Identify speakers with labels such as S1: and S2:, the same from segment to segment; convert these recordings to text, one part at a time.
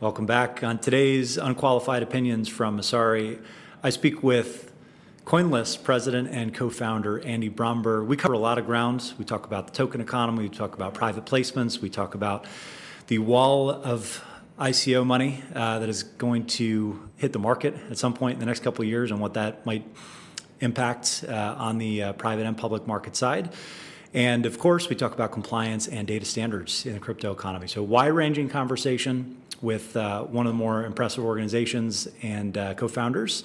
S1: Welcome back. On today's Unqualified Opinions from Messari, I speak with CoinList President and Co-founder Andy Bromberg. We cover a lot of grounds. We talk about the token economy, we talk about private placements, we talk about the wall of ICO money uh, that is going to hit the market at some point in the next couple of years and what that might impact uh, on the uh, private and public market side. And of course, we talk about compliance and data standards in the crypto economy. So, Wide-ranging conversation with uh, one of the more impressive organizations and uh, co-founders.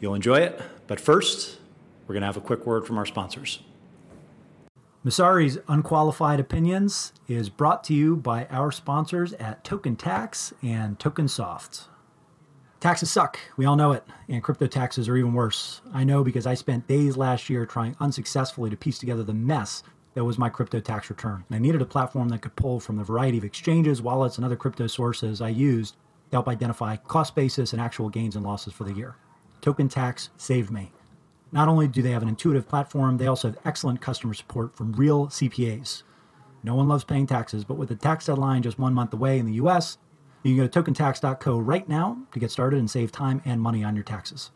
S1: You'll enjoy it. But First, we're going to have a quick word from our sponsors. Messari's Unqualified Opinions is brought to you by our sponsors at Token Tax and TokenSoft. Taxes suck. We all know it. And crypto taxes are even worse. I know because I spent days last year trying unsuccessfully to piece together the mess that was my crypto tax return. And I needed a platform that could pull from the variety of exchanges, wallets, and other crypto sources I used to help identify cost basis and actual gains and losses for the year. Token Tax saved me. Not only do they have an intuitive platform, they also have excellent customer support from real CPAs. No one loves paying taxes, but with the tax deadline just one month away in the U.S., you can go to tokentax.co right now to get started and save time and money on your taxes.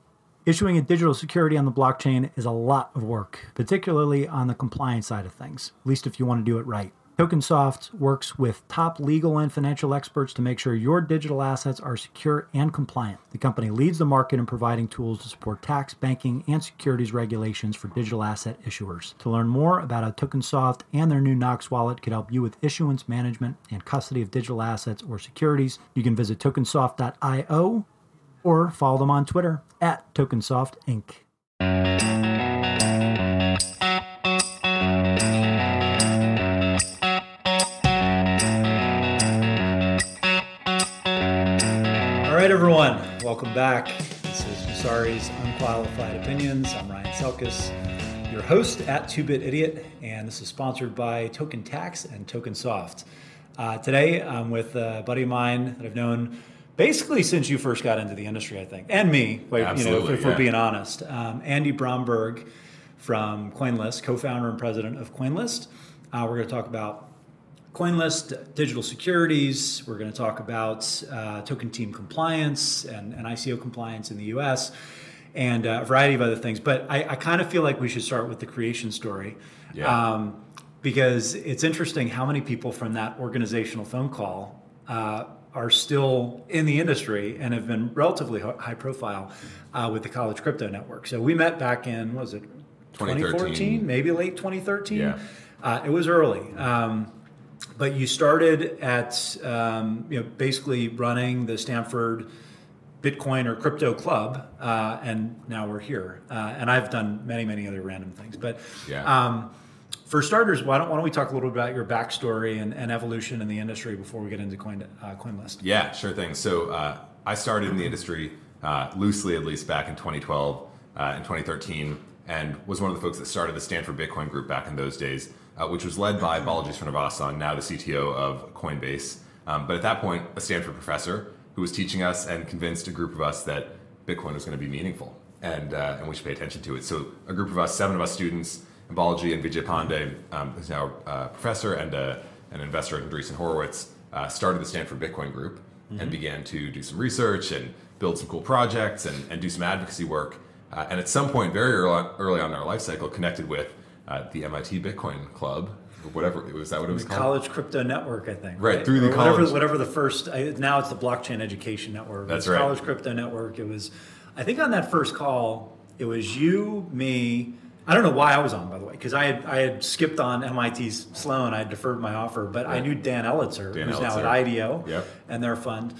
S1: Issuing a digital security on the blockchain is a lot of work, particularly on the compliance side of things, at least if you want to do it right. TokenSoft works with top legal and financial experts to make sure your digital assets are secure and compliant. The company leads the market in providing tools to support tax, banking, and securities regulations for digital asset issuers. To learn more about how TokenSoft and their new Knox wallet could help you with issuance management and custody of digital assets or securities, you can visit tokensoft.io or follow them on Twitter at Tokensoft Inc. All right, everyone. Welcome back. This is Messari's Unqualified Opinions. I'm Ryan Selkis, your host at 2BitIdiot, and this is sponsored by TokenTax and TokenSoft. Uh, today, I'm with a buddy of mine that I've known basically since you first got into the industry, I think, and me.
S2: Absolutely
S1: if we're being honest. Um, Andy Bromberg from CoinList, Co-founder and President of CoinList. Uh, we're going to talk about CoinList, digital securities. We're going to talk about uh, token team compliance and and, ICO compliance in the U.S., and uh, a variety of other things. But I kind of feel like we should start with the creation story.
S2: Yeah.
S1: Um, it's interesting how many people from that organizational phone call are still in the industry and have been relatively high profile uh, with the College Crypto Network. So we met back in, what was it? 2014, maybe late 2013.
S2: Yeah.
S1: Uh, it was early. Um, but you started at um, you know basically running the Stanford Bitcoin or Crypto Club, uh, and now we're here. And I've done many many other random things.
S2: But yeah um,
S1: For starters, why don't we talk a little bit about your backstory and evolution in the industry before we get into uh, CoinList?
S2: Yeah, sure thing. So uh, I started in the industry, uh, loosely at least, back in 2012 uh, and 2013, and was one of the folks that started the Stanford Bitcoin Group back in those days, which was led by Balaji Srinivasan, now the CTO of Coinbase. Um, but at that point, a Stanford professor who was teaching us and convinced a group of us that Bitcoin was going to be meaningful and and we should pay attention to it. So a group of us, seven of us students, and Balaji and Vijay Pande, um, who's now a professor and an investor at Andreessen Horowitz, uh, started the Stanford Bitcoin Group and mm-hmm. began to do some research and build some cool projects and do some advocacy work. Uh, and at some point, very early on in our life cycle, connected with uh, the MIT Bitcoin Club, or whatever. Was that what it was called?
S1: College Crypto Network, I think.
S2: Right. Through the college.
S1: Whatever the first. Now it's the Blockchain Education Network.
S2: That's right.
S1: College Crypto Network. It was, I think on that first call, it was you, me. I don't know why I was on, by the way, because I had I had skipped on MIT's Sloan. I had deferred my offer.
S2: Right.
S1: I knew Dan Elitzer.
S2: Dan Elitzer
S1: who's now at IDEO.
S2: Yep
S1: Their fund.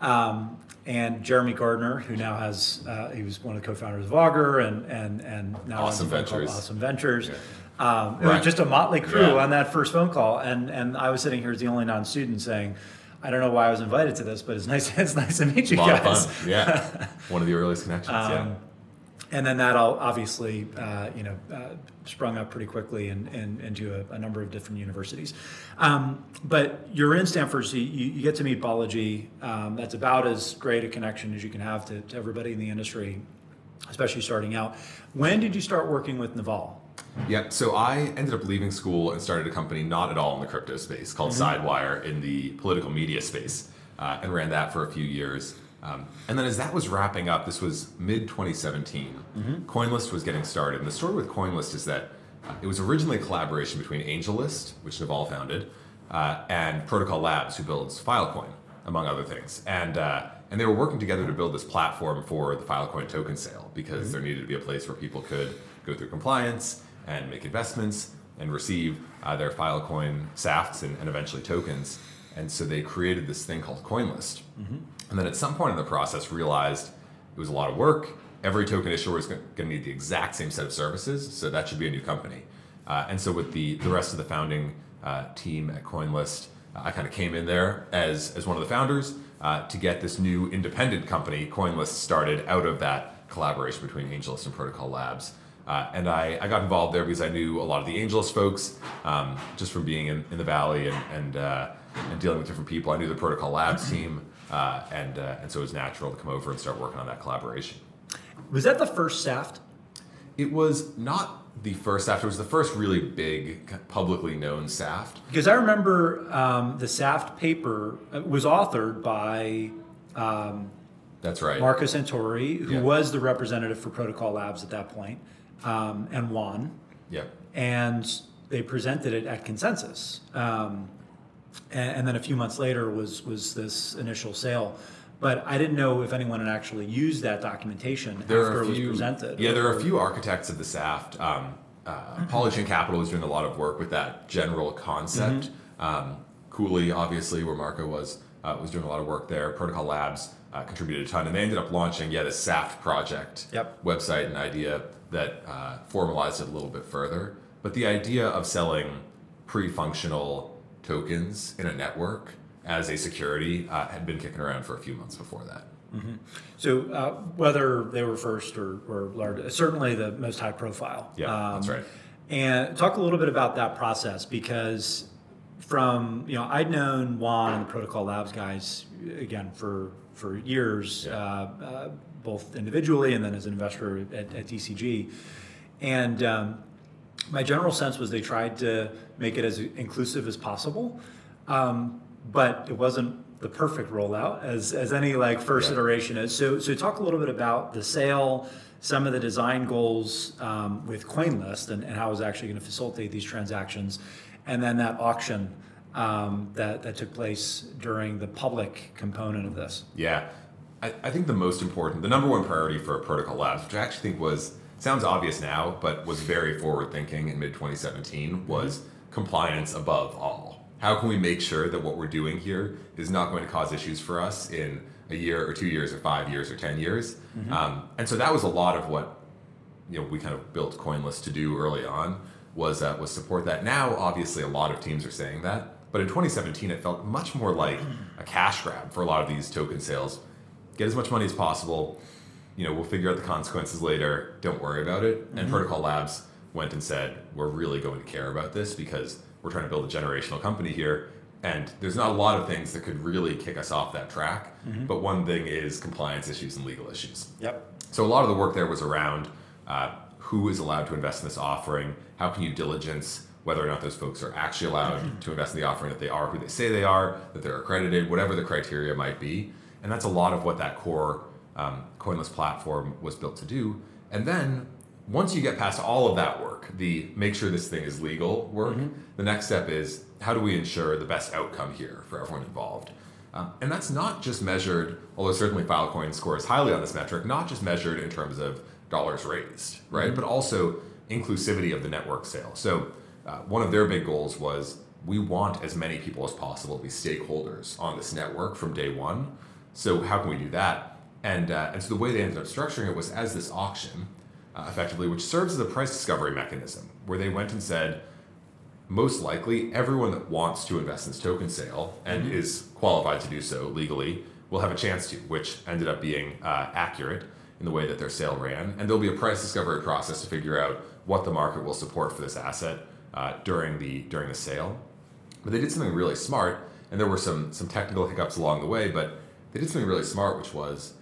S1: Um, and Jeremy Gardner, who now has, uh, he was one of the co-founders of Augur and and, and
S2: now Ausum
S1: a firm called
S2: Ventures.
S1: Ausum Ventures.
S2: Yeah.
S1: Um, it was just a motley crew.
S2: Yeah
S1: on that first phone call, and and I was sitting here as the only non-student saying, "I don't know why I was invited to this, but it's nice It's nice to meet you guys.
S2: A lot of fun. Yeah. One of the earliest connections. Um, yeah.
S1: And then that all obviously you know, sprung up pretty quickly and into a number of different universities. Um, but you're in Stanford, so you get to meet Balaji. That's about as great a connection as you can have to everybody in the industry, especially starting out. When did you start working with Naval?
S2: Yeah. So I ended up leaving school and started a company not at all in the crypto space called Sidewire in the political media space. uh, and ran that for a few years. Um, and then as that was wrapping up, this was mid 2017, CoinList was getting started. And the story with CoinList is that uh, it was originally a collaboration between AngelList, which Naval founded, uh, and Protocol Labs, who builds Filecoin, among other things. And uh, and they were working together to build this platform for the Filecoin token sale because there needed to be a place where people could go through compliance and make investments and receive uh, their Filecoin SAFTs and, and eventually tokens. And so they created this thing called CoinList. And then at some point in the process, realized it was a lot of work. Every token issuer is going to need the exact same set of services, so that should be a new company. Uh, and so with the the rest of the founding uh, team at CoinList, uh, I kind of came in there as as one of the founders uh, to get this new independent company, CoinList, started out of that collaboration between AngelList and Protocol Labs. Uh, and I, I got involved there because I knew a lot of the AngelList folks um, just from being in, in the Valley and, and, uh, and dealing with different people. I knew the Protocol Labs team, uh, and, uh, and so it was natural to come over and start working on that collaboration.
S1: Was that the first SAFT?
S2: It was not the first SAFT, it was the first really big, publicly known SAFT.
S1: Because I remember um, the SAFT paper uh, was authored by um,
S2: That's right.
S1: Marco Santori, who
S2: Yeah.
S1: was the representative for Protocol Labs at that point, um, and Juan.
S2: Yep.
S1: and they presented it at consensus. Um, and, and then a few months later was was this initial sale. But I didn't know if anyone had actually used that documentation
S2: There
S1: after
S2: are
S1: it was presented.
S2: Yeah, there are a few architects of the SAFT. Um, uh, Capital was doing a lot of work with that general concept. Um, Cooley, obviously, where Marco was, uh, was doing a lot of work there. Protocol Labs uh, contributed a ton, and they ended up launching yet a SAFT project
S1: Yep.
S2: website and idea that uh, formalized it a little bit further. But the idea of selling pre-functional tokens in a network as a security uh, had been kicking around for a few months before that.
S1: So uh, whether they were first or, or large, certainly the most high profile. Um,
S2: Yeah, that's right.
S1: And talk a little bit about that process because from you know I'd known Juan and the Protocol Labs guys again for for years,
S2: Yeah.
S1: uh, uh, both individually and then as an investor at, at DCG, and um, my general sense was they tried to make it as inclusive as possible, um, but it wasn't the perfect rollout as, as any like first
S2: Yeah.
S1: iteration is. So, so talk a little bit about the sale, some of the design goals um, with CoinList and, and how it was actually going to facilitate these transactions, and then that auction um, that, that took place during the public component of this.
S2: Yeah, I, I think the most important, the number one priority for Protocol Labs, which I actually think was sounds obvious now, but was very forward thinking in mid 2017, was compliance above all. How can we make sure that what we're doing here is not going to cause issues for us in a year or two years or five years or ten years? Um, and so that was a lot of what you know we kind of built CoinList to do early on was uh, was support that. Now, obviously, a lot of teams are saying that, but in 2017, it felt much more like a cash grab for a lot of these token sales. Get as much money as possible. You know, we'll figure out the consequences later. Don't worry about it. And mm-hmm. Protocol Labs went and said, "We're really going to care about this because we're trying to build a generational company here." And there's not a lot of things that could really kick us off that track. Mm-hmm. But one thing is compliance issues and legal issues.
S1: Yep.
S2: So a lot of the work there was around uh, who is allowed to invest in this offering, how can you diligence whether or not those folks are actually allowed mm-hmm. to invest in the offering, that they are who they say they are, that they're accredited, whatever the criteria might be. And that's a lot of what that core um, CoinList platform was built to do. And then once you get past all of that work, the make sure this thing is legal work, the next step is how do we ensure the best outcome here for everyone involved? Um, and that's not just measured, although certainly Filecoin scores highly on this metric, not just measured in terms of dollars raised, right? But also inclusivity of the network sale. So uh, one of their big goals was we want as many people as possible to be stakeholders on this network from day one. So how can we do that? And, uh, and so the way they ended up structuring it was as this auction, uh, effectively, which serves as a price discovery mechanism, where they went and said, most likely everyone that wants to invest in this token sale and is qualified to do so legally will have a chance to, which ended up being uh, accurate in the way that their sale ran. And there'll be a price discovery process to figure out what the market will support for this asset uh, during the during the sale. But they did something really smart, and there were some some technical hiccups along the way. But they did something really smart, which was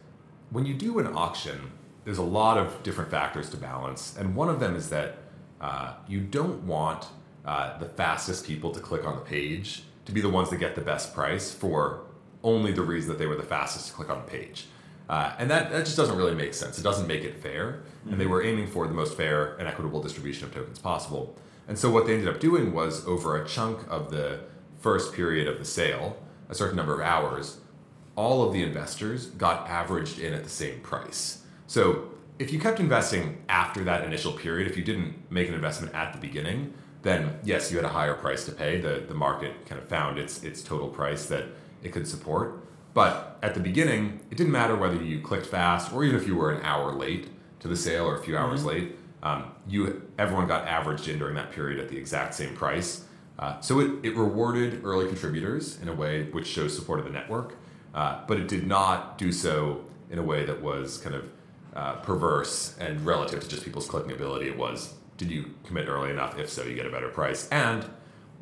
S2: when you do an auction, there's a lot of different factors to balance, and one of them is that uh, you don't want uh, the fastest people to click on the page to be the ones that get the best price for only the reason that they were the fastest to click on the page. Uh, and that, that just doesn't really make sense. It doesn't make it fair. Mm-hmm. And they were aiming for the most fair and equitable distribution of tokens possible. And so what they ended up doing was over a chunk of the first period of the sale, a certain number of hours, all of the investors got averaged in at the same price. So if you kept investing after that initial period, if you didn't make an investment at the beginning, then yes, you had a higher price to pay. The, the market kind of found its, its total price that it could support. But at the beginning, it didn't matter whether you clicked fast or even if you were an hour late to the sale or a few hours mm-hmm. late. Um, you everyone got averaged in during that period at the exact same price. Uh, so it, it rewarded early contributors in a way which shows support of the network, uh, but it did not do so in a way that was kind of uh, perverse and relative to just people's clicking ability. It was did you commit early enough? If so, you get a better price. And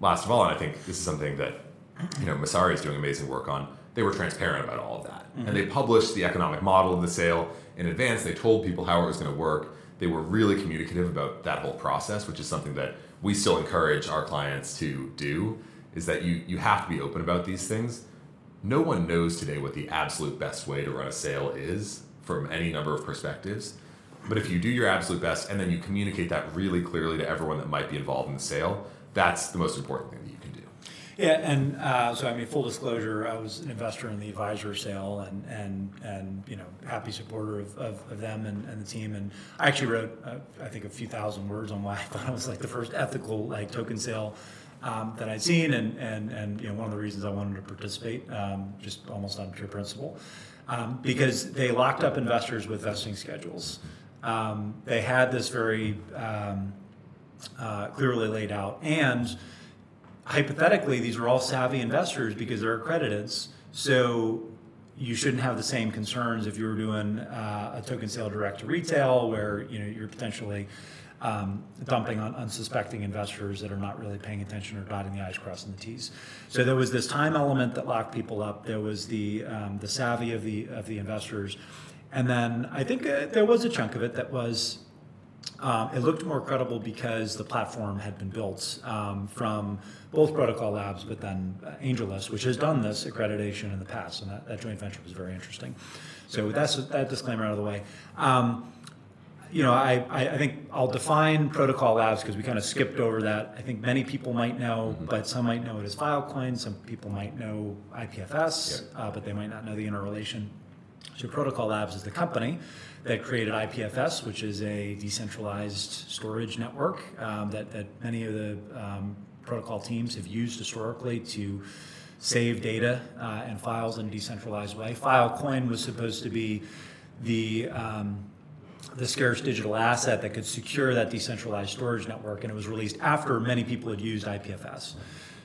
S2: last of all, and I think this is something that you know Messari is doing amazing work on. They were transparent about all of that, mm-hmm. and they published the economic model of the sale in advance. They told people how it was going to work. They were really communicative about that whole process, which is something that we still encourage our clients to do. Is that you you have to be open about these things. No one knows today what the absolute best way to run a sale is from any number of perspectives. But if you do your absolute best and then you communicate that really clearly to everyone that might be involved in the sale, that's the most important thing that you can do.
S1: Yeah, and uh, so I mean, full disclosure, I was an investor in the advisor sale, and and and you know, happy supporter of, of, of them and, and, the team. And I actually wrote, uh, I think, a few thousand words on why I thought it was like the first ethical like token sale um, that I'd seen, and and and you know, one of the reasons I wanted to participate, um, just almost on pure principle, um, because they locked up investors with vesting schedules. Um, they had this very um, uh, clearly laid out. And hypothetically, these were all savvy investors because they're accrediteds. So you shouldn't have the same concerns if you were doing uh, a token sale direct to retail, where you know you're potentially um, dumping on unsuspecting investors that are not really paying attention or dotting the i's, crossing the t's. So there was this time element that locked people up. There was the um, the savvy of the of the investors, and then I think uh, there was a chunk of it that was, um, it looked more credible because the platform had been built um, from both Protocol Labs, but then uh, AngelList, which has done this accreditation in the past, and that, that joint venture was very interesting. So that's that disclaimer out of the way. Um, you know, I, I think I'll define Protocol Labs because we kind of skipped over that. I think many people might know, mm-hmm. but some might know it as Filecoin. Some people might know IPFS, yep. uh, but they might not know the interrelation so Protocol Labs is the company that created IPFS, which is a decentralized storage network um, that, that many of the um, protocol teams have used historically to save data uh, and files in a decentralized way. Filecoin was supposed to be the um, the scarce digital asset that could secure that decentralized storage network, and it was released after many people had used IPFS.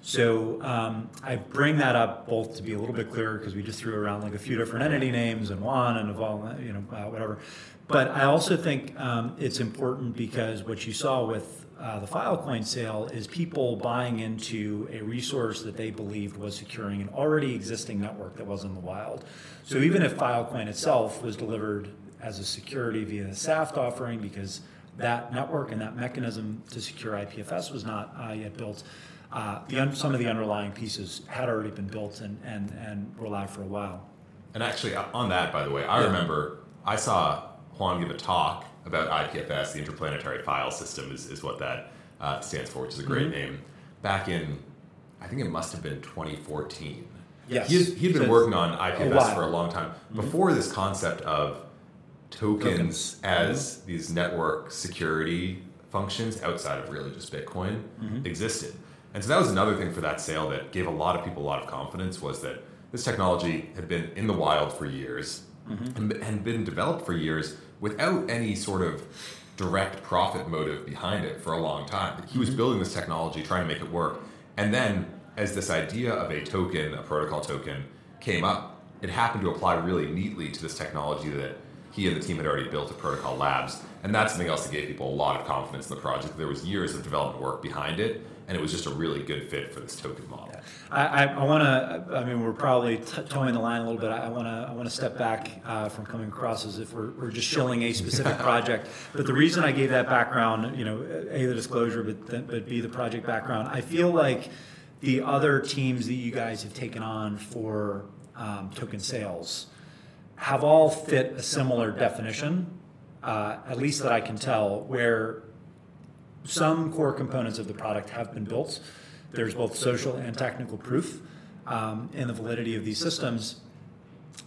S1: So um, I bring that up both to be a little bit clearer because we just threw around like a few different entity names and one and evolve, you know, uh, whatever. But I also think um, it's important because what you saw with uh, the Filecoin sale is people buying into a resource that they believed was securing an already existing network that was in the wild. So even if Filecoin itself was delivered as a security via the SAFT offering, because that network and that mechanism to secure IPFS was not uh, yet built, uh, the un- some of the underlying pieces had already been built and, and, and were live for a while.
S2: And actually, uh, on that, by the way, I yeah. remember I saw Juan give a talk about IPFS, the Interplanetary File System, is, is what that uh, stands for, which is a great mm-hmm. name. Back in, I think it must have been 2014.
S1: Yes.
S2: He had, he'd been working on IPFS a for a long time. Mm-hmm. Before this concept of tokens, as these network security functions outside of really just Bitcoin mm-hmm. existed. And so that was another thing for that sale that gave a lot of people a lot of confidence was that this technology had been in the wild for years mm-hmm. and, been developed for years without any sort of direct profit motive behind it for a long time. He was mm-hmm. building this technology, trying to make it work. And then as this idea of a token, a protocol token, came up, it happened to apply really neatly to this technology that he and the team had already built at Protocol Labs. And that's something else that gave people a lot of confidence in the project. There was years of development work behind it and it was just a really good fit for this token model. Yeah.
S1: I, I, I want to. I mean, we're probably t- towing the line a little bit. I want to. I want to step back uh, from coming across as if we're, we're just shilling a specific project. But the reason I gave that background, you know, a the disclosure, but but b the project background. I feel like the other teams that you guys have taken on for um, token sales have all fit a similar definition, uh, at least that I can tell, where some core components of the product have been built. There's both social and technical proof um, in the validity of these systems.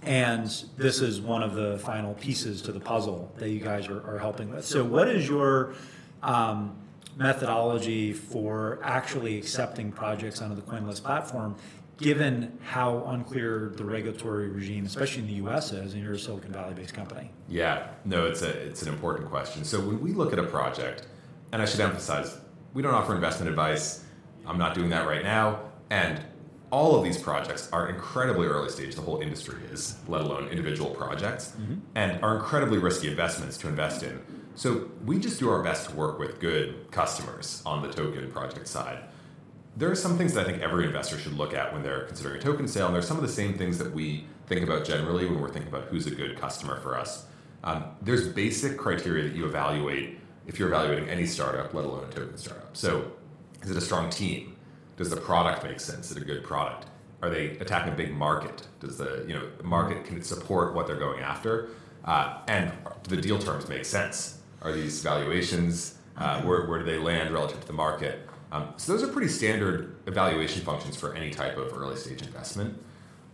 S1: And this is one of the final pieces to the puzzle that you guys are, are helping with. So, what is your um, methodology for actually accepting projects onto the CoinList platform, given how unclear the regulatory regime, especially in the U.S., is, and you're a Silicon Valley-based company?
S2: Yeah, no, it's a it's an important question. So when we look at a project, and I should emphasize, we don't offer investment advice. I'm not doing that right now, and all of these projects are incredibly early stage. The whole industry is, let alone individual projects, mm-hmm. and are incredibly risky investments to invest in. So we just do our best to work with good customers on the token project side. There are some things that I think every investor should look at when they're considering a token sale, and there's some of the same things that we think about generally when we're thinking about who's a good customer for us. Um, there's basic criteria that you evaluate if you're evaluating any startup, let alone a token startup. So, is it a strong team? Does the product make sense? Is it a good product? Are they attacking a big market? Does the you know market can it support what they're going after? Uh, and do the deal terms make sense? are these valuations? Uh, where, where do they land relative to the market? Um, so those are pretty standard evaluation functions for any type of early stage investment.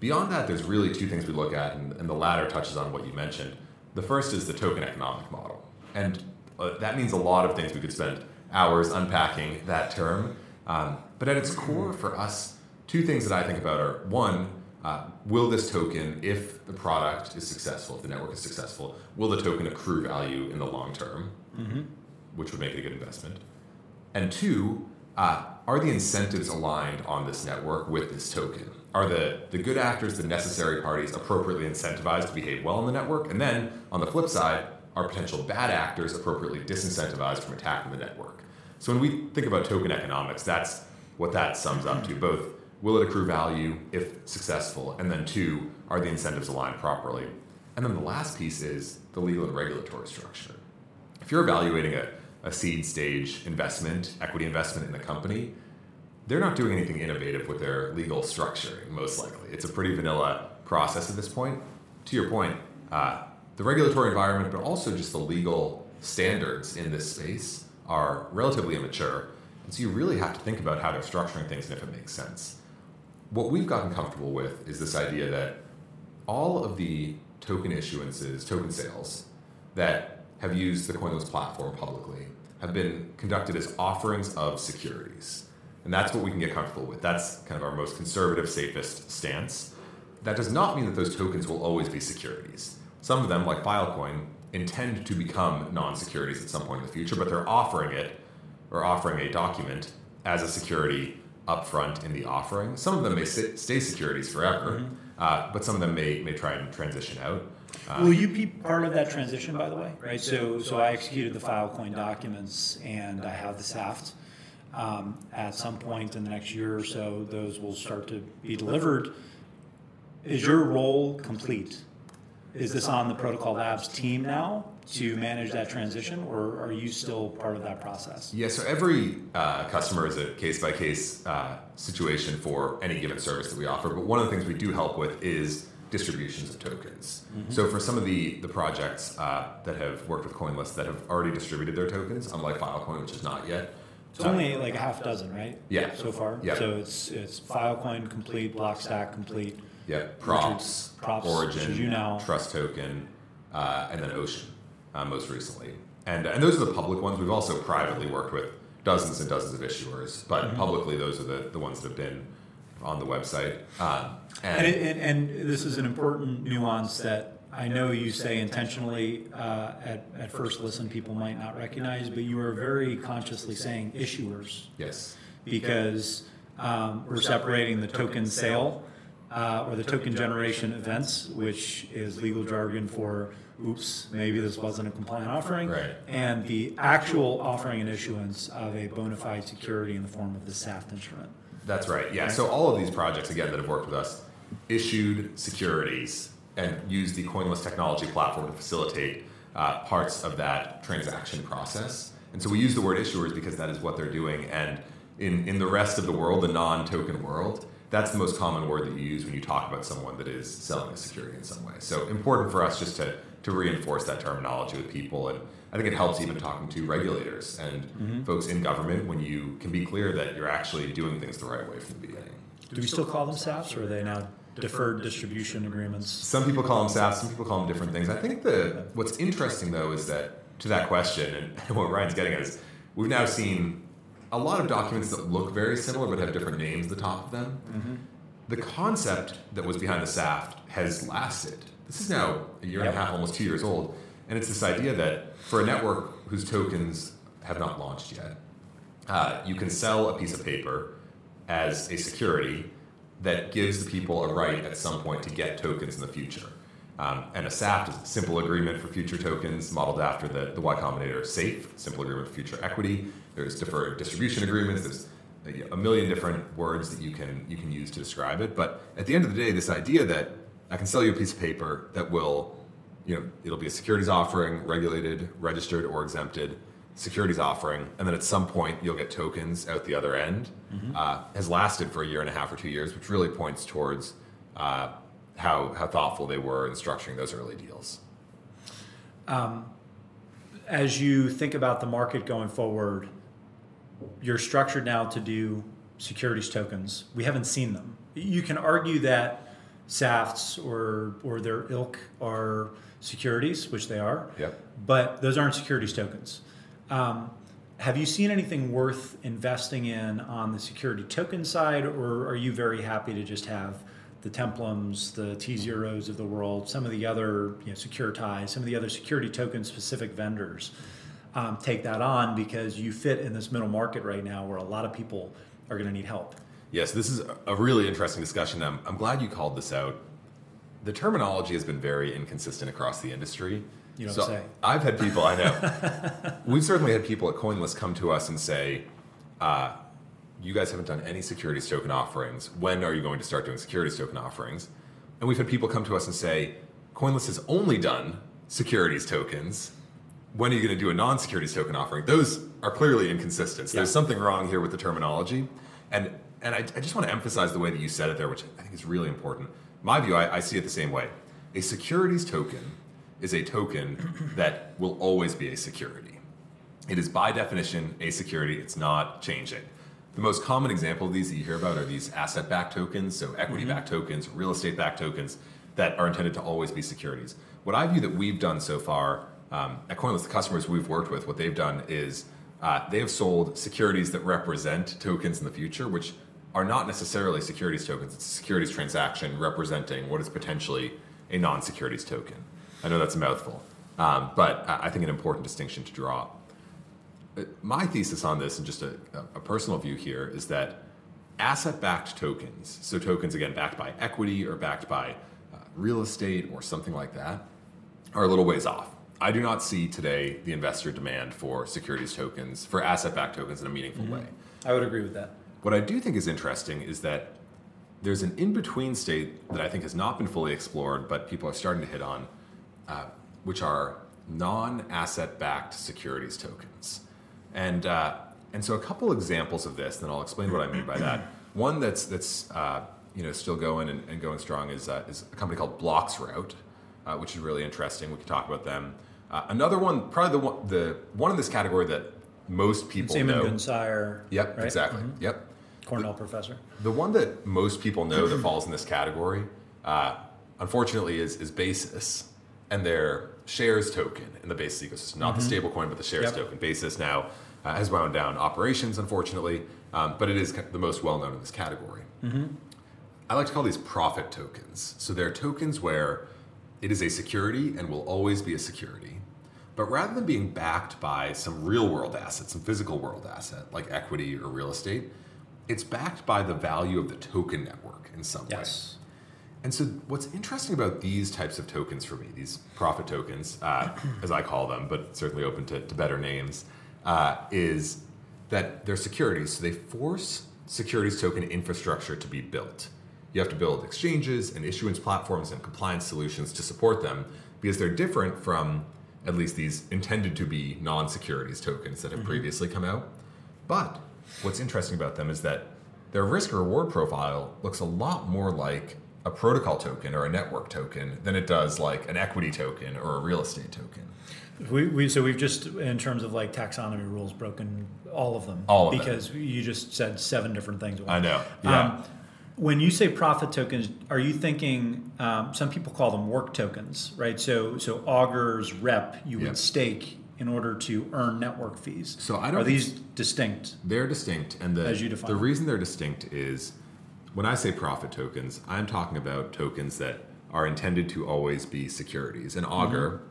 S2: Beyond that, there's really two things we look at, and, and the latter touches on what you mentioned. The first is the token economic model, and uh, that means a lot of things. We could spend hours unpacking that term, um, but at its core, for us, two things that I think about are one, uh, will this token, if the product is successful, if the network is successful, will the token accrue value in the long term, mm-hmm. which would make it a good investment? And two, uh, are the incentives aligned on this network with this token? Are the, the good actors, the necessary parties, appropriately incentivized to behave well on the network? And then, on the flip side, are potential bad actors appropriately disincentivized from attacking the network? So when we think about token economics, that's what that sums up to, both will it accrue value if successful? And then two, are the incentives aligned properly? And then the last piece is the legal and regulatory structure. If you're evaluating a, a seed stage investment, equity investment in a company, they're not doing anything innovative with their legal structuring, most likely. It's a pretty vanilla process at this point. To your point, uh, the regulatory environment, but also just the legal standards in this space are relatively immature. And so you really have to think about how they're structuring things and if it makes sense what we've gotten comfortable with is this idea that all of the token issuances, token sales that have used the CoinList platform publicly have been conducted as offerings of securities. And that's what we can get comfortable with. That's kind of our most conservative, safest stance. That does not mean that those tokens will always be securities. Some of them, like Filecoin, intend to become non securities at some point in the future, but they're offering it or offering a document as a security upfront in the offering. Some of them may stay securities forever, mm-hmm. Uh, but some of them may may try and transition out.
S1: Uh, Will you be part of that transition, by the way? Right. So so I executed the Filecoin documents, and I have the SAFT. Um, at some point in the next year or so, those will start to be delivered. Is your role complete? Is this on the Protocol Labs team now? To manage that transition, or are you still part of that process?
S2: Yeah, so every uh, customer is a case by case situation for any given service that we offer. But one of the things we do help with is distributions of tokens. Mm-hmm. So for some of the the projects uh, that have worked with CoinList that have already distributed their tokens, unlike Filecoin, which is not yet.
S1: It's only like a half dozen, right?
S2: Yeah.
S1: So far.
S2: Yeah.
S1: So it's it's Filecoin complete, Blockstack complete.
S2: Yeah. Props,
S1: Props,
S2: Origin,
S1: you.
S2: Trust Token, uh, and then Ocean uh, most recently. And, and those are the public ones. We've also privately worked with dozens and dozens of issuers, but mm-hmm. publicly, those are the, the ones that have been on the website. Um,
S1: and, and, and, and, this is an important nuance that I know you say intentionally uh, at, at first listen, people might not recognize, but you are very consciously saying issuers.
S2: Yes.
S1: Because um, we're separating the token sale uh, or the token generation events, which is legal jargon for oops, maybe this wasn't a compliant offering,
S2: right.
S1: and the actual offering and issuance of a bona fide security in the form of the SAFT instrument.
S2: That's right. Yeah. So all of these projects, again, that have worked with us, issued securities and used the CoinList technology platform to facilitate uh, parts of that transaction process. And so we use the word issuers because that is what they're doing. And in, in the rest of the world, the non-token world, that's the most common word that you use when you talk about someone that is selling a security in some way. So important for us just to, to reinforce that terminology with people. And I think it helps even talking to regulators and mm-hmm. folks in government when you can be clear that you're actually doing things the right way from the beginning.
S1: Do we still call them SAFTs or are they now deferred distribution agreements?
S2: Some people call them SAFTs, some people call them different things. I think the what's interesting though is that to that question and what Ryan's getting at is we've now seen a lot of documents that look very similar but have different names at the top of them. Mm-hmm. The concept that was behind the SAFT has lasted. This is now a year and a half, almost two years old, and it's this idea that for a network whose tokens have not launched yet, uh, you can sell a piece of paper as a security that gives the people a right at some point to get tokens in the future. Um, and a SAFT is a simple agreement for future tokens modeled after the, the Y Combinator SAFE, simple agreement for future equity. There's deferred distribution agreements. There's a million different words that you can you can use to describe it. But at the end of the day, this idea that I can sell you a piece of paper that will, you know, it'll be a securities offering, regulated, registered, or exempted securities offering, and then at some point you'll get tokens out the other end, mm-hmm. uh, has lasted for a year and a half or two years, which really points towards uh, how how thoughtful they were in structuring those early deals. Um,
S1: as you think about the market going forward, you're structured now to do securities tokens. We haven't seen them. You can argue that SAFTs or or their ilk are securities, which they are.
S2: Yep.
S1: But those aren't securities tokens. Um, have you seen anything worth investing in on the security token side, or are you very happy to just have the Templums, the tZEROs of the world, some of the other you know, Securitize, some of the other security token specific vendors um, take that on because you fit in this middle market right now where a lot of people are going to need help.
S2: Yes, this is a really interesting discussion. I'm, I'm glad you called this out. The terminology has been very inconsistent across the industry.
S1: You don't so.
S2: I've had people, I know. We've certainly had people at CoinList come to us and say, uh, you guys haven't done any securities token offerings. When are you going to start doing securities token offerings? And we've had people come to us and say, CoinList has only done securities tokens. When are you going to do a non securities token offering? Those are clearly inconsistent. So yeah. there's something wrong here with the terminology. And, and I, I, just want to emphasize the way that you said it there, which I think is really important. My view, I, I see it the same way. A securities token is a token that will always be a security. It is by definition a security, it's not changing. The most common example of these that you hear about are these asset backed tokens, so equity backed mm-hmm. tokens, real estate backed tokens that are intended to always be securities. What I view that we've done so far um, at CoinList, the customers we've worked with, what they've done is uh, they have sold securities that represent tokens in the future, which are not necessarily securities tokens. It's a securities transaction representing what is potentially a non securities token. I know that's a mouthful, um, but I think an important distinction to draw. Uh, my thesis on this, and just a, a personal view here, is that asset backed tokens, so tokens again backed by equity or backed by uh, real estate or something like that, are a little ways off. I do not see today the investor demand for securities tokens, for asset backed tokens in a meaningful mm-hmm. way.
S1: I would agree with that.
S2: What I do think is interesting is that there's an in between state that I think has not been fully explored, but people are starting to hit on, uh, which are non-asset backed securities tokens. And, uh, and so a couple examples of this, then I'll explain what I mean by that. One that's, that's uh, you know, still going and, and going strong is, uh, is a company called Bloxroute, uh, which is really interesting. We can talk about them. Uh, another one, probably the one, the one in this category that most people
S1: Simon
S2: know.
S1: Gün Sirer.
S2: Yep,
S1: right?
S2: exactly. Mm-hmm. Yep.
S1: Cornell the, professor.
S2: The one that most people know that falls in this category, uh, unfortunately, is, is Basis and their shares token in the Basis ecosystem. Not mm-hmm. the stablecoin, but the shares yep. token. Basis now uh, has wound down operations, unfortunately, um, but it is the most well known in this category. Mm-hmm. I like to call these profit tokens. So they're tokens where it is a security and will always be a security. But rather than being backed by some real world asset, some physical world asset like equity or real estate, it's backed by the value of the token network in some
S1: yes.
S2: way. And so, what's interesting about these types of tokens for me, these profit tokens, uh, as I call them, but certainly open to, to better names, uh, is that they're securities. So, they force securities token infrastructure to be built. You have to build exchanges and issuance platforms and compliance solutions to support them because they're different from at least these intended to be non securities tokens that have mm-hmm. previously come out. But what's interesting about them is that their risk reward profile looks a lot more like a protocol token or a network token than it does like an equity token or a real estate token.
S1: We, we so we've just in terms of like taxonomy rules broken all of them.
S2: All of
S1: because you just said seven different things.
S2: I know. Yeah.
S1: Um, when you say profit tokens, are you thinking um, some people call them work tokens, right? So so Augur's rep you
S2: Yep.
S1: would stake in order to earn network fees.
S2: So I don't
S1: are these distinct?
S2: They're distinct, and the
S1: As you define
S2: the reason they're distinct is when I say profit tokens, I'm talking about tokens that are intended to always be securities, and Augur
S1: Mm-hmm.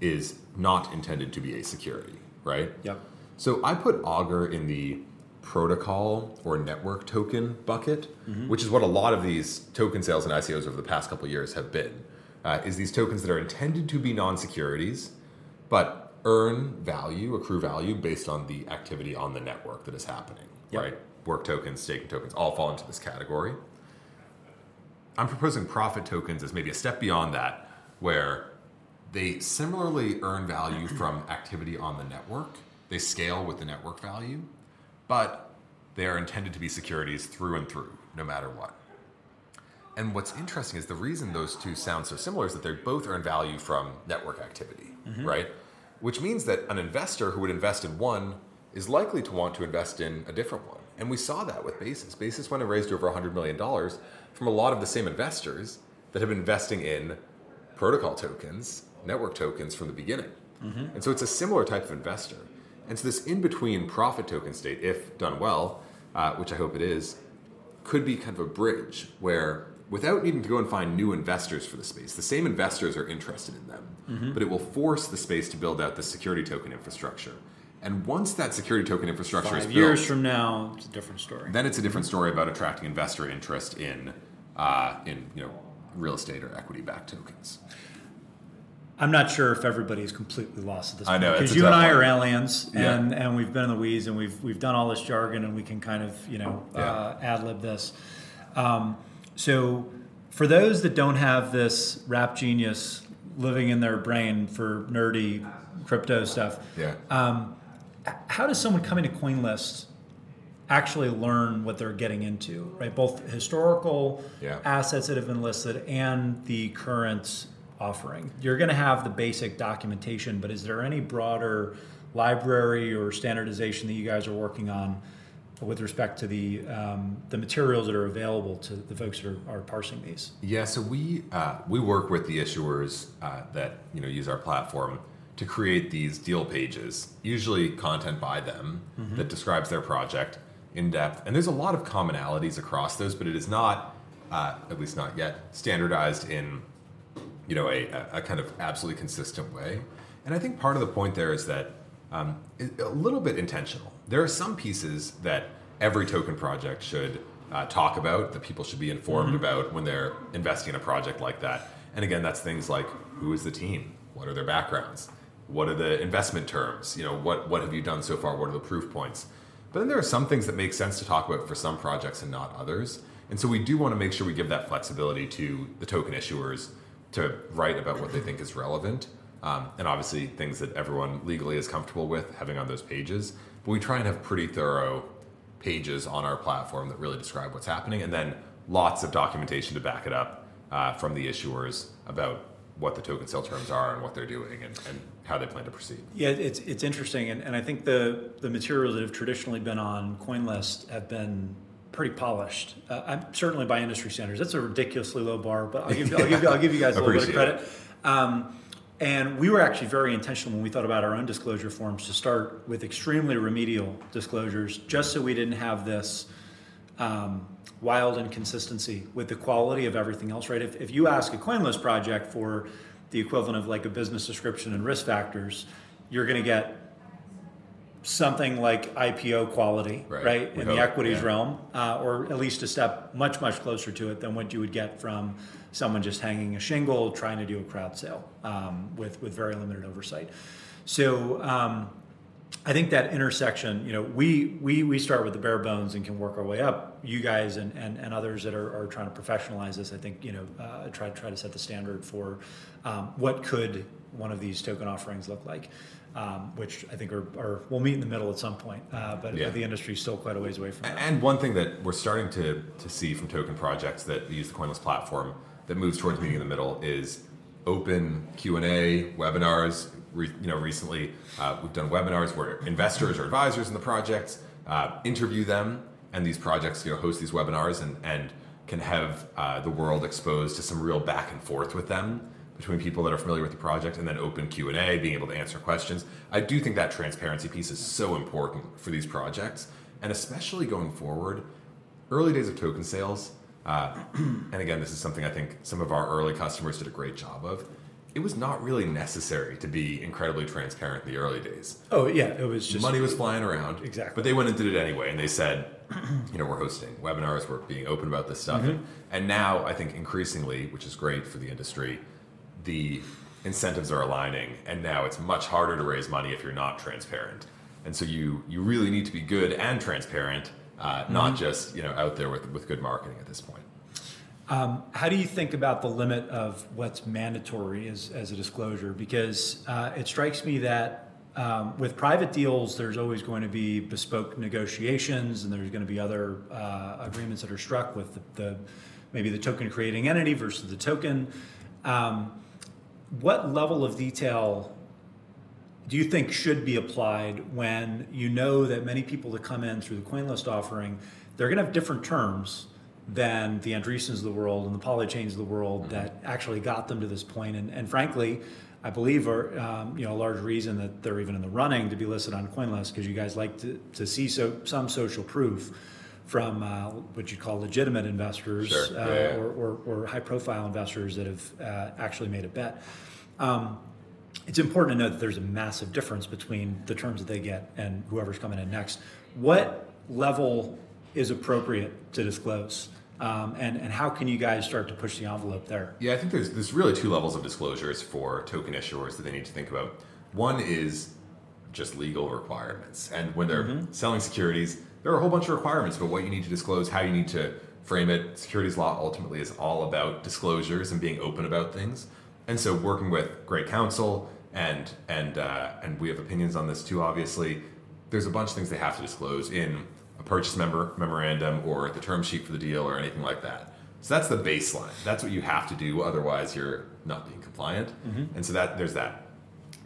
S2: is not intended to be a security, right?
S1: Yep.
S2: So I put Augur in the protocol or network token bucket, which is what a lot of these token sales and ICOs over the past couple of years have been. Uh, is these tokens that are intended to be non-securities, but earn value, accrue value based on the activity on the network that is happening,
S1: Yep.
S2: right? Work tokens, staking tokens, all fall into this category. I'm proposing profit tokens as maybe a step beyond that, where they similarly earn value from activity on the network. They scale with the network value, but they are intended to be securities through and through, no matter what. And what's interesting is the reason those two sound so similar is that they both earn value from network activity, mm-hmm. right? Which means that an investor who would invest in one is likely to want to invest in a different one. And we saw that with Basis. Basis went and raised over $100 million from a lot of the same investors that have been investing in protocol tokens, network tokens from the beginning. And so it's a similar type of investor. And so this in between profit token state, if done well, uh, which I hope it is, could be kind of a bridge where without needing to go and find new investors for the space, the same investors are interested in them, but it will force the space to build out the security token infrastructure. And once that security token infrastructure is
S1: Five
S2: built,
S1: years from now, it's a different story.
S2: then it's a different story about attracting investor interest in, uh, in you know, real estate or equity-backed tokens.
S1: I'm not sure if everybody is completely lost at this
S2: I
S1: point
S2: know,
S1: because you and I
S2: one.
S1: are aliens,
S2: Yeah.
S1: and and we've been in the weeds, and we've we've done all this jargon, and we can kind of you know
S2: Yeah.
S1: uh, ad lib this. Um, so for those that don't have this rap genius living in their brain for nerdy crypto stuff,
S2: Yeah.
S1: um, how does someone coming to CoinList actually learn what they're getting into, right? Both historical
S2: Yeah.
S1: assets that have been listed and the current offering. You're going to have the basic documentation, but is there any broader library or standardization that you guys are working on with respect to the um, the materials that are available to the folks that are, are parsing these?
S2: Yeah, so we uh, we work with the issuers uh, that you know use our platform to create these deal pages, usually content by them that describes their project in depth. And there's a lot of commonalities across those, but it is not, uh, at least not yet, standardized in you know a, a kind of absolutely consistent way. And I think part of the point there is that um, a little bit intentional. There are some pieces that every token project should uh, talk about, that people should be informed about when they're investing in a project like that. And again, that's things like who is the team, what are their backgrounds, what are the investment terms, you know, what what have you done so far, what are the proof points. But then there are some things that make sense to talk about for some projects and not others. And so we do want to make sure we give that flexibility to the token issuers to write about what they think is relevant. Um, and obviously, things that everyone legally is comfortable with having on those pages. But we try and have pretty thorough pages on our platform that really describe what's happening, and then lots of documentation to back it up uh, from the issuers about what the token sale terms are and what they're doing and, and how they plan to proceed.
S1: Yeah, it's it's interesting, and, and I think the the materials that have traditionally been on CoinList have been pretty polished. Uh, I'm certainly by industry standards. That's a ridiculously low bar, but I'll give you, I'll give you, I'll give you guys a little bit of credit. Um, and we were actually very intentional when we thought about our own disclosure forms to start with extremely remedial disclosures, just so we didn't have this um, wild inconsistency with the quality of everything else, right? If, if you ask a CoinList project for the equivalent of like a business description and risk factors, you're going to get something like IPO quality,
S2: Right.
S1: right, in the equities
S2: yeah.
S1: realm, uh, or at least a step much, much closer to it than what you would get from someone just hanging a shingle trying to do a crowd sale um, with, with very limited oversight. So, um, I think that intersection, you know, we we we start with the bare bones and can work our way up. You guys and and, and others that are, are trying to professionalize this, I think, you know, uh, try try to set the standard for um, what could one of these token offerings look like, um, which I think are, are we'll meet in the middle at some point. Uh, but,
S2: Yeah.
S1: but the industry's still quite a ways away from that.
S2: And one thing that we're starting to, to see from token projects that use the CoinList platform that moves towards meeting in the middle is open Q and A webinars. Re, you know, recently uh, we've done webinars where investors or advisors in the projects uh, interview them, and these projects you know host these webinars and and can have uh, the world exposed to some real back and forth with them between people that are familiar with the project and then open q&a being able to answer questions i do think that transparency piece is so important for these projects and especially going forward early days of token sales uh, and again this is something i think some of our early customers did a great job of it was not really necessary to be incredibly transparent in the early days
S1: Oh yeah, it was just
S2: money was flying around.
S1: Exactly.
S2: But they went and did it anyway, and they said, you know, we're hosting webinars, we're being open about this stuff.
S1: Mm-hmm.
S2: And now I think increasingly, which is great for the industry, the incentives are aligning, and now it's much harder to raise money if you're not transparent. And so you you really need to be good and transparent, uh,
S1: Mm-hmm.
S2: not just you know out there with with good marketing at this point.
S1: How do you think about the limit of what's mandatory as, as a disclosure? Because uh, it strikes me that um, with private deals, there's always going to be bespoke negotiations, and there's going to be other uh, agreements that are struck with the, the maybe the token creating entity versus the token. Um, what level of detail do you think should be applied when you know that many people that come in through the CoinList offering, they're going to have different terms than the Andreessens of the world and the Polychains of the world that actually got them to this point, and, and frankly, I believe are um, you know a large reason that they're even in the running to be listed on CoinList because you guys like to, to see so some social proof from uh, what you call legitimate investors
S2: Sure.
S1: uh,
S2: Yeah.
S1: Or, or, or high profile investors that have uh, actually made a bet. Um, it's important to note that there's a massive difference between the terms that they get and whoever's coming in next. What level is appropriate to disclose? Um, and, and how can you guys start to push the envelope there?
S2: Yeah, I think there's there's really two levels of disclosures for token issuers that they need to think about. One is just legal requirements, and when they're selling securities, there are a whole bunch of requirements about what you need to disclose, how you need to frame it. Securities law ultimately is all about disclosures and being open about things, and so working with great counsel and and uh, and we have opinions on this too. Obviously, there's a bunch of things they have to disclose in a purchase member memorandum or the term sheet for the deal or anything like that. So that's the baseline. That's what you have to do. Otherwise, you're not being compliant. And so that there's that.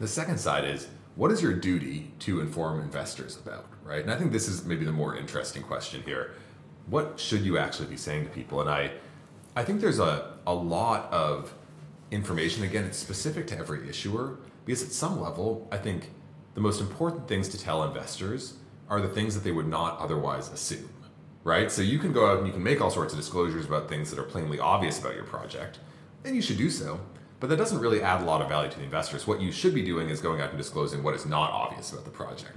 S2: The second side is what is your duty to inform investors about, right? And I think this is maybe the more interesting question here. What should you actually be saying to people? And I, I think there's a, a lot of information. Again, it's specific to every issuer because at some level, I think the most important things to tell investors are the things that they would not otherwise assume, right? So you can go out and you can make all sorts of disclosures about things that are plainly obvious about your project, and you should do so. But that doesn't really add a lot of value to the investors. What you should be doing is going out and disclosing what is not obvious about the project,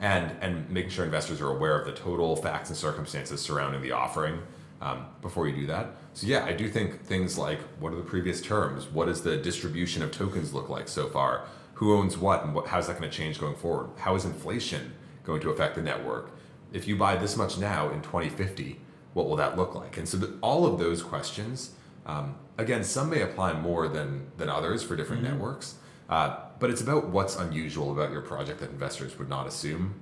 S2: and and making sure investors are aware of the total facts and circumstances surrounding the offering um, before you do that. So yeah, I do think things like what are the previous terms, what does the distribution of tokens look like so far, who owns what, and what, how's that going to change going forward? How is inflation going to affect the network? If you buy this much now in 2050, what will that look like? And so the, all of those questions, um, again, some may apply more than than others for different networks, uh, but it's about what's unusual about your project that investors would not assume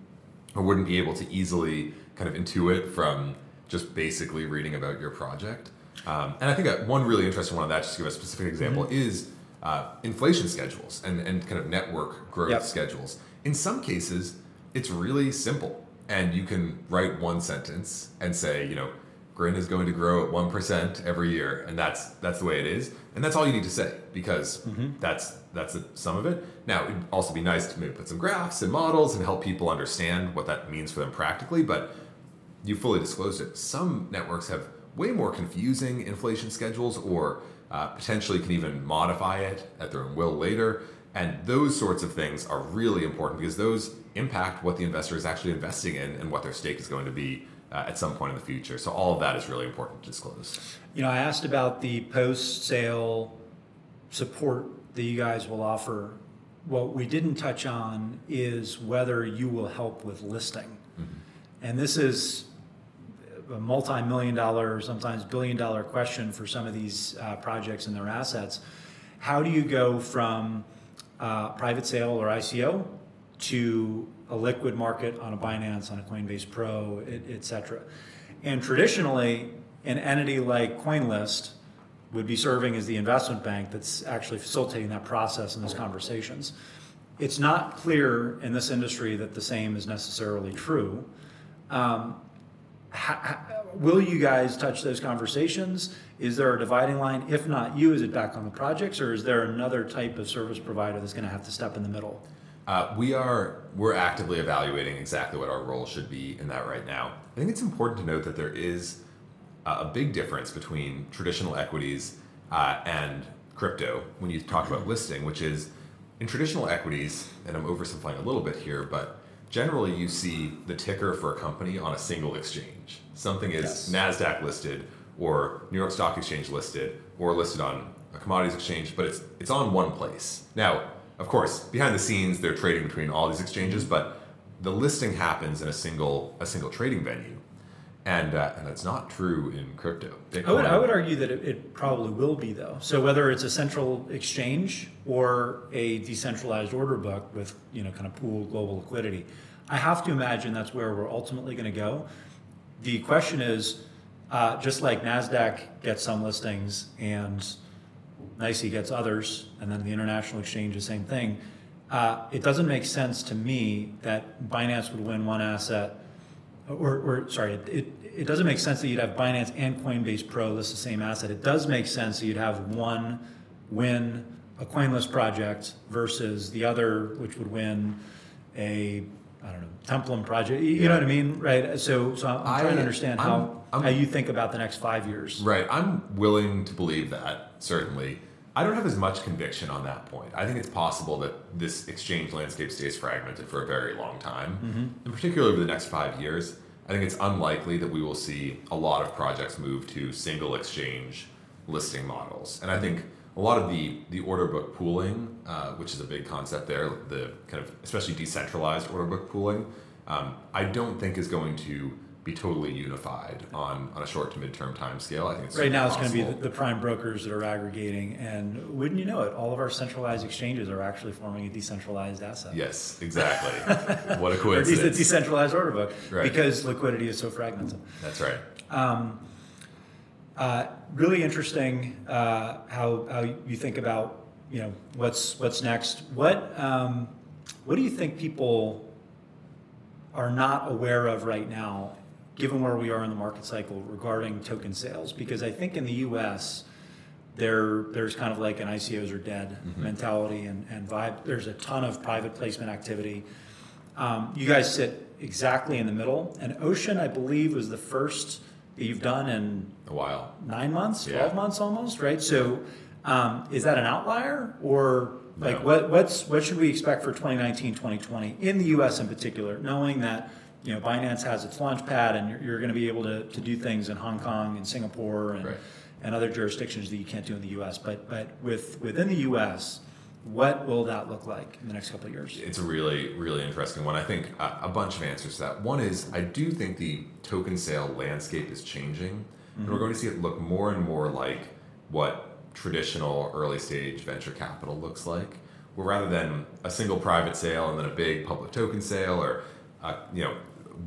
S2: or wouldn't be able to easily kind of intuit from just basically reading about your project. Um, and I think one really interesting one of that, just to give a specific example, is uh, inflation schedules and, and kind of network growth
S1: Yep.
S2: schedules. In some cases, it's really simple. And you can write one sentence and say, you know, Grin is going to grow at 1% every year. And that's that's the way it is. And that's all you need to say because that's that's the sum of it. Now, it'd also be nice to maybe put some graphs and models and help people understand what that means for them practically. But you fully disclosed it. Some networks have way more confusing inflation schedules or uh, potentially can even modify it at their own will later. And those sorts of things are really important because those impact what the investor is actually investing in and what their stake is going to be uh, at some point in the future. So all of that is really important to disclose.
S1: You know, I asked about the post sale support that you guys will offer what we didn't touch on is whether you will help with listing. And this is a multi-million dollar, sometimes billion dollar question for some of these uh, projects and their assets. How do you go from uh, private sale or ICO to a liquid market on a Binance, on a Coinbase Pro, et, et? And traditionally, an entity like CoinList would be serving as the investment bank that's actually facilitating that process and those conversations. It's not clear in this industry that the same is necessarily true. Um, will you guys touch those conversations? Is there a dividing line? If not you, is it back on the projects, or is there another type of service provider that's going to have to step in the middle?
S2: Uh, we are we're actively evaluating exactly what our role should be in that right now. I think it's important to note that there is a big difference between traditional equities uh, and crypto when you talk about listing, which is in traditional equities, and I'm oversimplifying a little bit here, but generally you see the ticker for a company on a single exchange. Something is
S1: Yes.
S2: NASDAQ listed or New York Stock Exchange listed or listed on a commodities exchange, but it's it's on one place. Now, of course, behind the scenes they're trading between all these exchanges, but the listing happens in a single a single trading venue. And uh, and that's not true in crypto.
S1: I would, I would argue that it, it probably will be though. So whether it's a central exchange or a decentralized order book with, you know, kind of pool global liquidity, I have to imagine that's where we're ultimately going to go. The question is, uh, just like NASDAQ gets some listings and NYSE gets others, and then the international exchange, the same thing. Uh, it doesn't make sense to me that Binance would win one asset, or, or sorry, it, it, it doesn't make sense that you'd have Binance and Coinbase Pro list the same asset. It does make sense that you'd have one win a CoinList project versus the other, which would win a I don't know Templum project. You, you know what I mean, right? So, so I'm, I'm trying
S2: I-
S1: to understand how
S2: I'm- I'm-
S1: how you think about the next five years.
S2: Right. I'm willing to believe that, certainly. I don't have as much conviction on that point. I think it's possible that this exchange landscape stays fragmented for a very long time. Mm-hmm. And particularly over the next five years, I think it's unlikely that we will see a lot of projects move to single exchange listing models. And I think a lot of the, the order book pooling, uh, which is a big concept there, the kind of especially decentralized order book pooling, um, I don't think is going to be totally unified on, on a short to midterm time scale. I think it's
S1: Right now, it's going to be the, the prime brokers that are aggregating, and wouldn't you know it, all of our centralized exchanges are actually forming a decentralized asset.
S2: Yes, exactly. what a
S1: Or de-
S2: coincidence.
S1: decentralized order book,
S2: Right.
S1: because liquidity is so fragmented.
S2: That's right.
S1: Um, uh, really interesting uh, how, how you think about you know what's what's next. What um, what do you think people are not aware of right now, given where we are in the market cycle regarding token sales? Because I think in the U.S. There, there's kind of like an ICOs are dead mentality and, and vibe. There's a ton of private placement activity. Um, you guys sit exactly in the middle, and Ocean, I believe, was the first you've done in
S2: A while.
S1: nine months,
S2: Yeah.
S1: 12 months almost, right? So um, is that an outlier or like
S2: No.
S1: what, what's, what should we expect for 2019, 2020 in the US in particular, knowing that, you know, Binance has its launch pad and you're, you're going to be able to, to do things in Hong Kong and Singapore and,
S2: Right.
S1: and other jurisdictions that you can't do in the US. But, but with, within the US, what will that look like in the next couple of years?
S2: It's a really, really interesting one. I think a, a bunch of answers to that. One is I do think the token sale landscape is changing, and we're going to see it look more and more like what traditional early stage venture capital looks like. Where rather than a single private sale and then a big public token sale, or uh, you know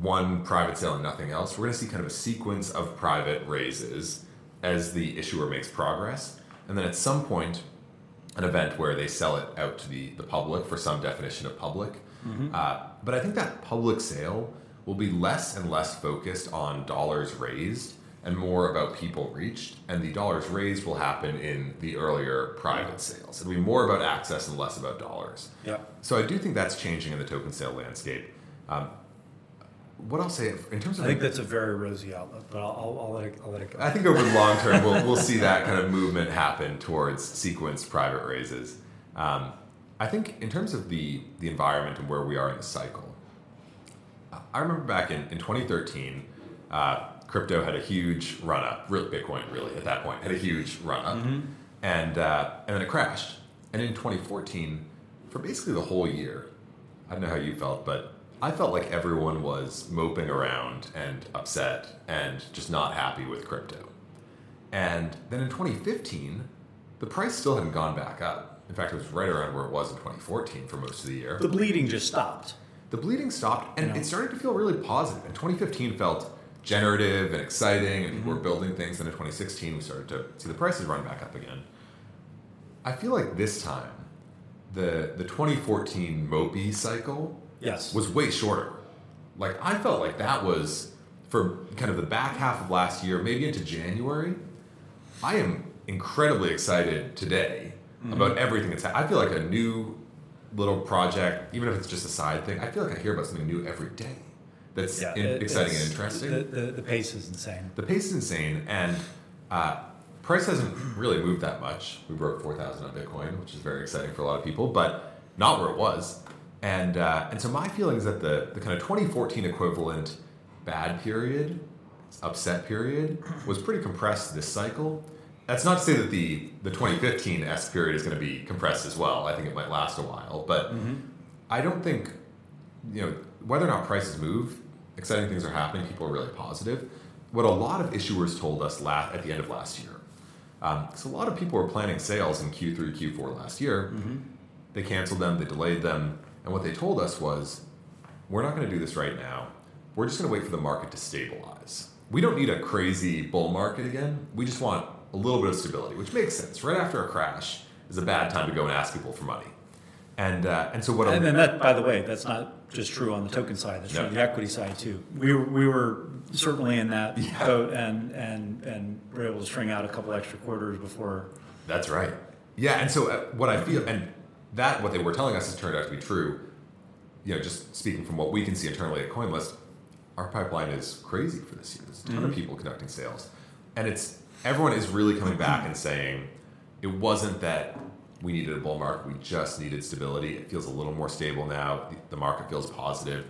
S2: one private sale and nothing else, we're going to see kind of a sequence of private raises as the issuer makes progress, and then at some point an event where they sell it out to the, the public for some definition of public. Uh, but I think that public sale will be less and less focused on dollars raised and more about people reached. And the dollars raised will happen in the earlier private sales. It'll be more about access and less about dollars.
S1: Yep.
S2: So I do think that's changing in the token sale landscape. Um, what I'll say in terms of
S1: I think that's a very rosy outlook, but I'll, I'll, I'll let it, I'll let it go.
S2: I think over the long term, we'll, we'll see that kind of movement happen towards sequenced private raises. Um, I think in terms of the, the environment and where we are in the cycle, I remember back in, in 2013, uh, crypto had a huge run up. Really, Bitcoin really at that point had a huge run up, and uh, and then it crashed. And in 2014, for for basically the whole year, I don't know how you felt, but I felt like everyone was moping around and upset and just not happy with crypto. And then in 2015, the price still hadn't gone back up. In fact, it was right around where it was in 2014 for most of the year.
S1: The bleeding just stopped.
S2: The bleeding stopped, and it started to feel really positive. And 2015 felt generative and exciting, and people were mm-hmm. building things. Then in 2016, we started to see the prices run back up again. I feel like this time, the the 2014 Mopi cycle
S1: Yes.
S2: was way shorter. Like I felt like that was for kind of the back half of last year, maybe into January. I am incredibly excited today
S1: Mm-hmm.
S2: about everything that's happening. I feel like a new little project, even if it's just a side thing. I feel like I hear about something new every day. That's
S1: Yeah,
S2: in-
S1: it-
S2: exciting and interesting.
S1: The, the, the pace is insane.
S2: The pace is insane, and uh, price hasn't really moved that much. We broke four thousand on Bitcoin, which is very exciting for a lot of people, but not where it was. And uh, and so my feeling is that the the kind of 2014 equivalent bad period, upset period, was pretty compressed this cycle. That's not to say that the the 2015 S period is going to be compressed as well. I think it might last a while, but mm-hmm. I don't think you know whether or not prices move. Exciting things are happening. People are really positive. What a lot of issuers told us la- at the end of last year, um, because a lot of people were planning sales in Q3, Q4 last year. Mm-hmm. They canceled them. They delayed them. And what they told us was, we're not going to do this right now. We're just going to wait for the market to stabilize. We don't need a crazy bull market again. We just want a little bit of stability, which makes sense. Right after a crash is a bad time to go and ask people for money. And uh, and so what?
S1: And then that, by the way, that's not just true on the token side, that's true on the equity side too. We were, we were certainly in that
S2: Yeah.
S1: boat and, and, and were able to string out a couple extra quarters before.
S2: That's right. Yeah, and so uh, what I feel, and that what they were telling us has turned out to be true. You know, just speaking from what we can see internally at CoinList, our pipeline is crazy for this year. There's a ton of mm-hmm. people conducting sales, and it's everyone is really coming back and saying it wasn't that we needed a bull market; we just needed stability. It feels a little more stable now. The, the market feels positive.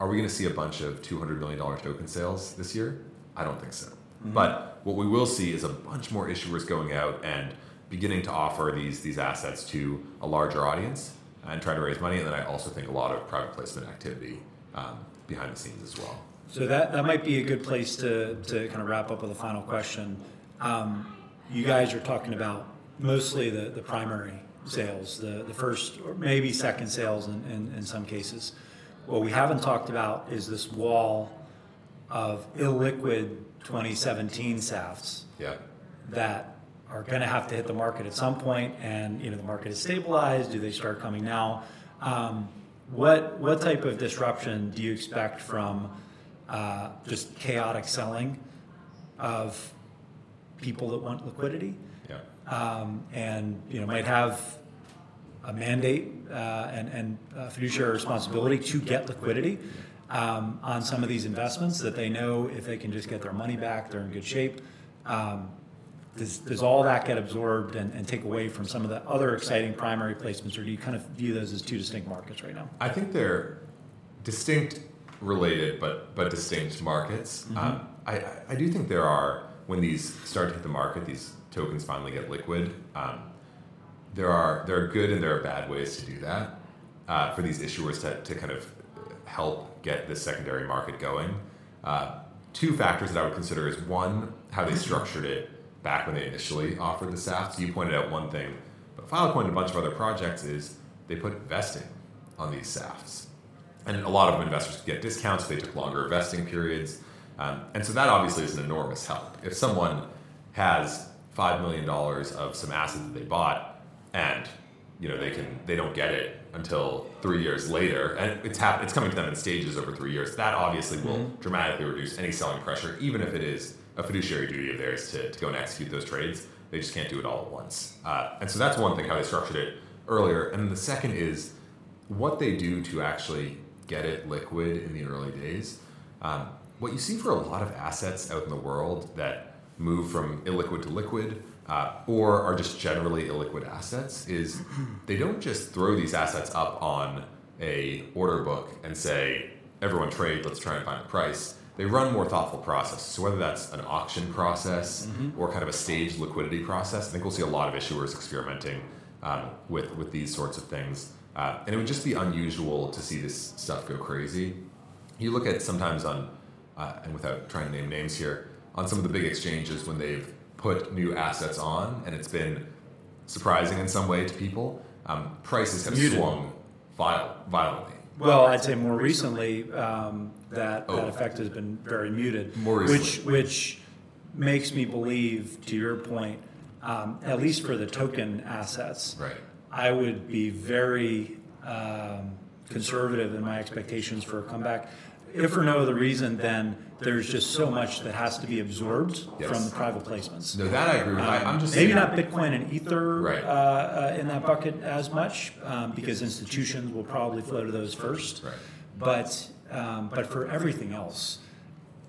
S2: Are we going to see a bunch of two hundred million dollar token sales this year? I don't think so. Mm-hmm. But what we will see is a bunch more issuers going out and beginning to offer these these assets to a larger audience and try to raise money. And then I also think a lot of private placement activity um, behind the scenes as well.
S1: So that, that might be a good place to, to kind of wrap up with a final question. Um, you guys are talking about mostly the, the primary sales, the, the first or maybe second sales in, in, in some cases. What we haven't talked about is this wall of illiquid 2017 SAFTs
S2: Yeah.
S1: that are going to have to hit the market at some point, and you know the market is stabilized. Do they start coming now? Um, what what type of disruption do you expect from uh, just chaotic selling of people that want liquidity,
S2: Yeah.
S1: um, and you know might have a mandate uh, and and uh, fiduciary responsibility to get liquidity um, on some of these investments that they know if they can just get their money back, they're in good shape. Um, does, does all that get absorbed and, and take away from some of the other exciting primary placements, or do you kind of view those as two distinct markets right now?
S2: I think they're distinct, related, but but distinct markets. Um, I I- do think there are when these start to hit the market, these tokens finally get liquid. Um, there are there are good and there are bad ways to do that uh, for these issuers to, to kind of help get this secondary market going. Uh, two factors that I would consider is one how they structured it back when they initially offered the SAFT. So you pointed out one thing, but Filecoin and a bunch of other projects is they put vesting on these SAFTs. And a lot of investors could get discounts if they took longer vesting periods. Um, and so that obviously is an enormous help. If someone has $5 million of some asset that they bought and you know they can they don't get it until three years later and it's hap- it's coming to them in stages over three years that obviously will dramatically reduce any selling pressure even if it is a fiduciary duty of theirs to, to go and execute those trades. They just can't do it all at once. Uh, and so that's one thing how they structured it earlier. And then the second is what they do to actually get it liquid in the early days. Um, what you see for a lot of assets out in the world that move from illiquid to liquid uh, or are just generally illiquid assets is they don't just throw these assets up on a order book and say everyone trade let's try and find a price they run more thoughtful processes so whether that's an auction process or kind of a staged liquidity process i think we'll see a lot of issuers experimenting um, with with these sorts of things Uh, and it would just be unusual to see this stuff go crazy. You look at sometimes on, uh, and without trying to name names here, on some of the big exchanges when they've put new assets on and it's been surprising in some way to people, um, prices have
S1: Muted.
S2: swung viol- violently.
S1: Well, I'd say more recently, um, that,
S2: Oh.
S1: that effect has been very muted.
S2: More
S1: Which, which makes me believe, to your point, um, at least for the token assets.
S2: Right.
S1: I would be very um, conservative in my expectations for a comeback. If for no other reason, then there's just so much that has to be absorbed
S2: Yes.
S1: from the private placements.
S2: No, that I agree with. I, I'm just
S1: Maybe
S2: saying-
S1: not Bitcoin and Ether
S2: Right.
S1: uh, uh, in that bucket as much, um, because institutions will probably flow to those first.
S2: Right.
S1: But, um, but for everything else,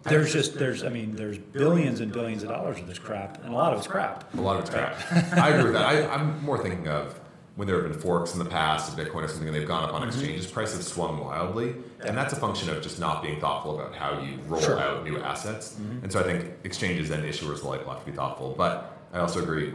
S1: there's just, there's, I mean, there's billions and billions of dollars of this crap, and a lot of it's crap.
S2: A lot of it's crap. I agree with that. I, I'm more thinking of when there have been forks in the past of Bitcoin or something, and they've gone up on
S1: Mm-hmm.
S2: exchanges, prices have swung wildly, and that's a function of just not being thoughtful about how you roll
S1: Sure.
S2: out new assets.
S1: Mm-hmm.
S2: And so I think exchanges and issuers alike will have to be thoughtful. But I also agree,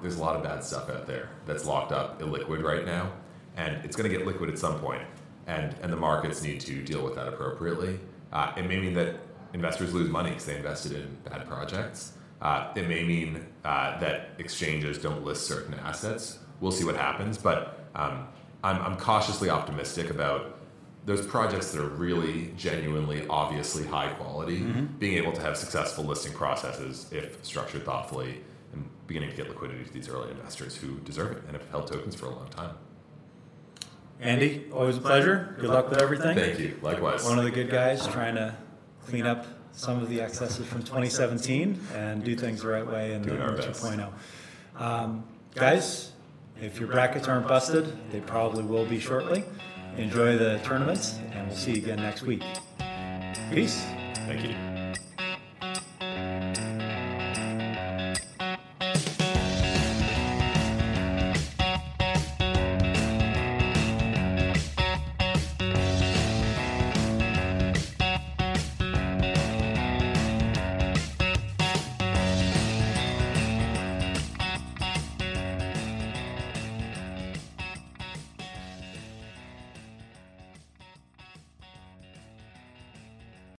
S2: there's a lot of bad stuff out there that's locked up, illiquid right now, and it's going to get liquid at some point, and and the markets need to deal with that appropriately. Uh, it may mean that investors lose money because they invested in bad projects. Uh, it may mean uh, that exchanges don't list certain assets. We'll see what happens, but um, I'm, I'm cautiously optimistic about those projects that are really genuinely, obviously high quality, being able to have successful listing processes if structured thoughtfully and beginning to get liquidity to these early investors who deserve it and have held tokens for a long time.
S1: Andy, always a pleasure. Good luck with everything.
S2: Thank you. Likewise.
S1: One of the good guys trying to clean up some of the excesses from 2017 and do things the right way in
S2: Doing our
S1: in
S2: best.
S1: 2.0. Um, guys, if your brackets aren't busted, they probably will be shortly. Enjoy the tournaments, and we'll see you again next week. Peace.
S2: Thank you.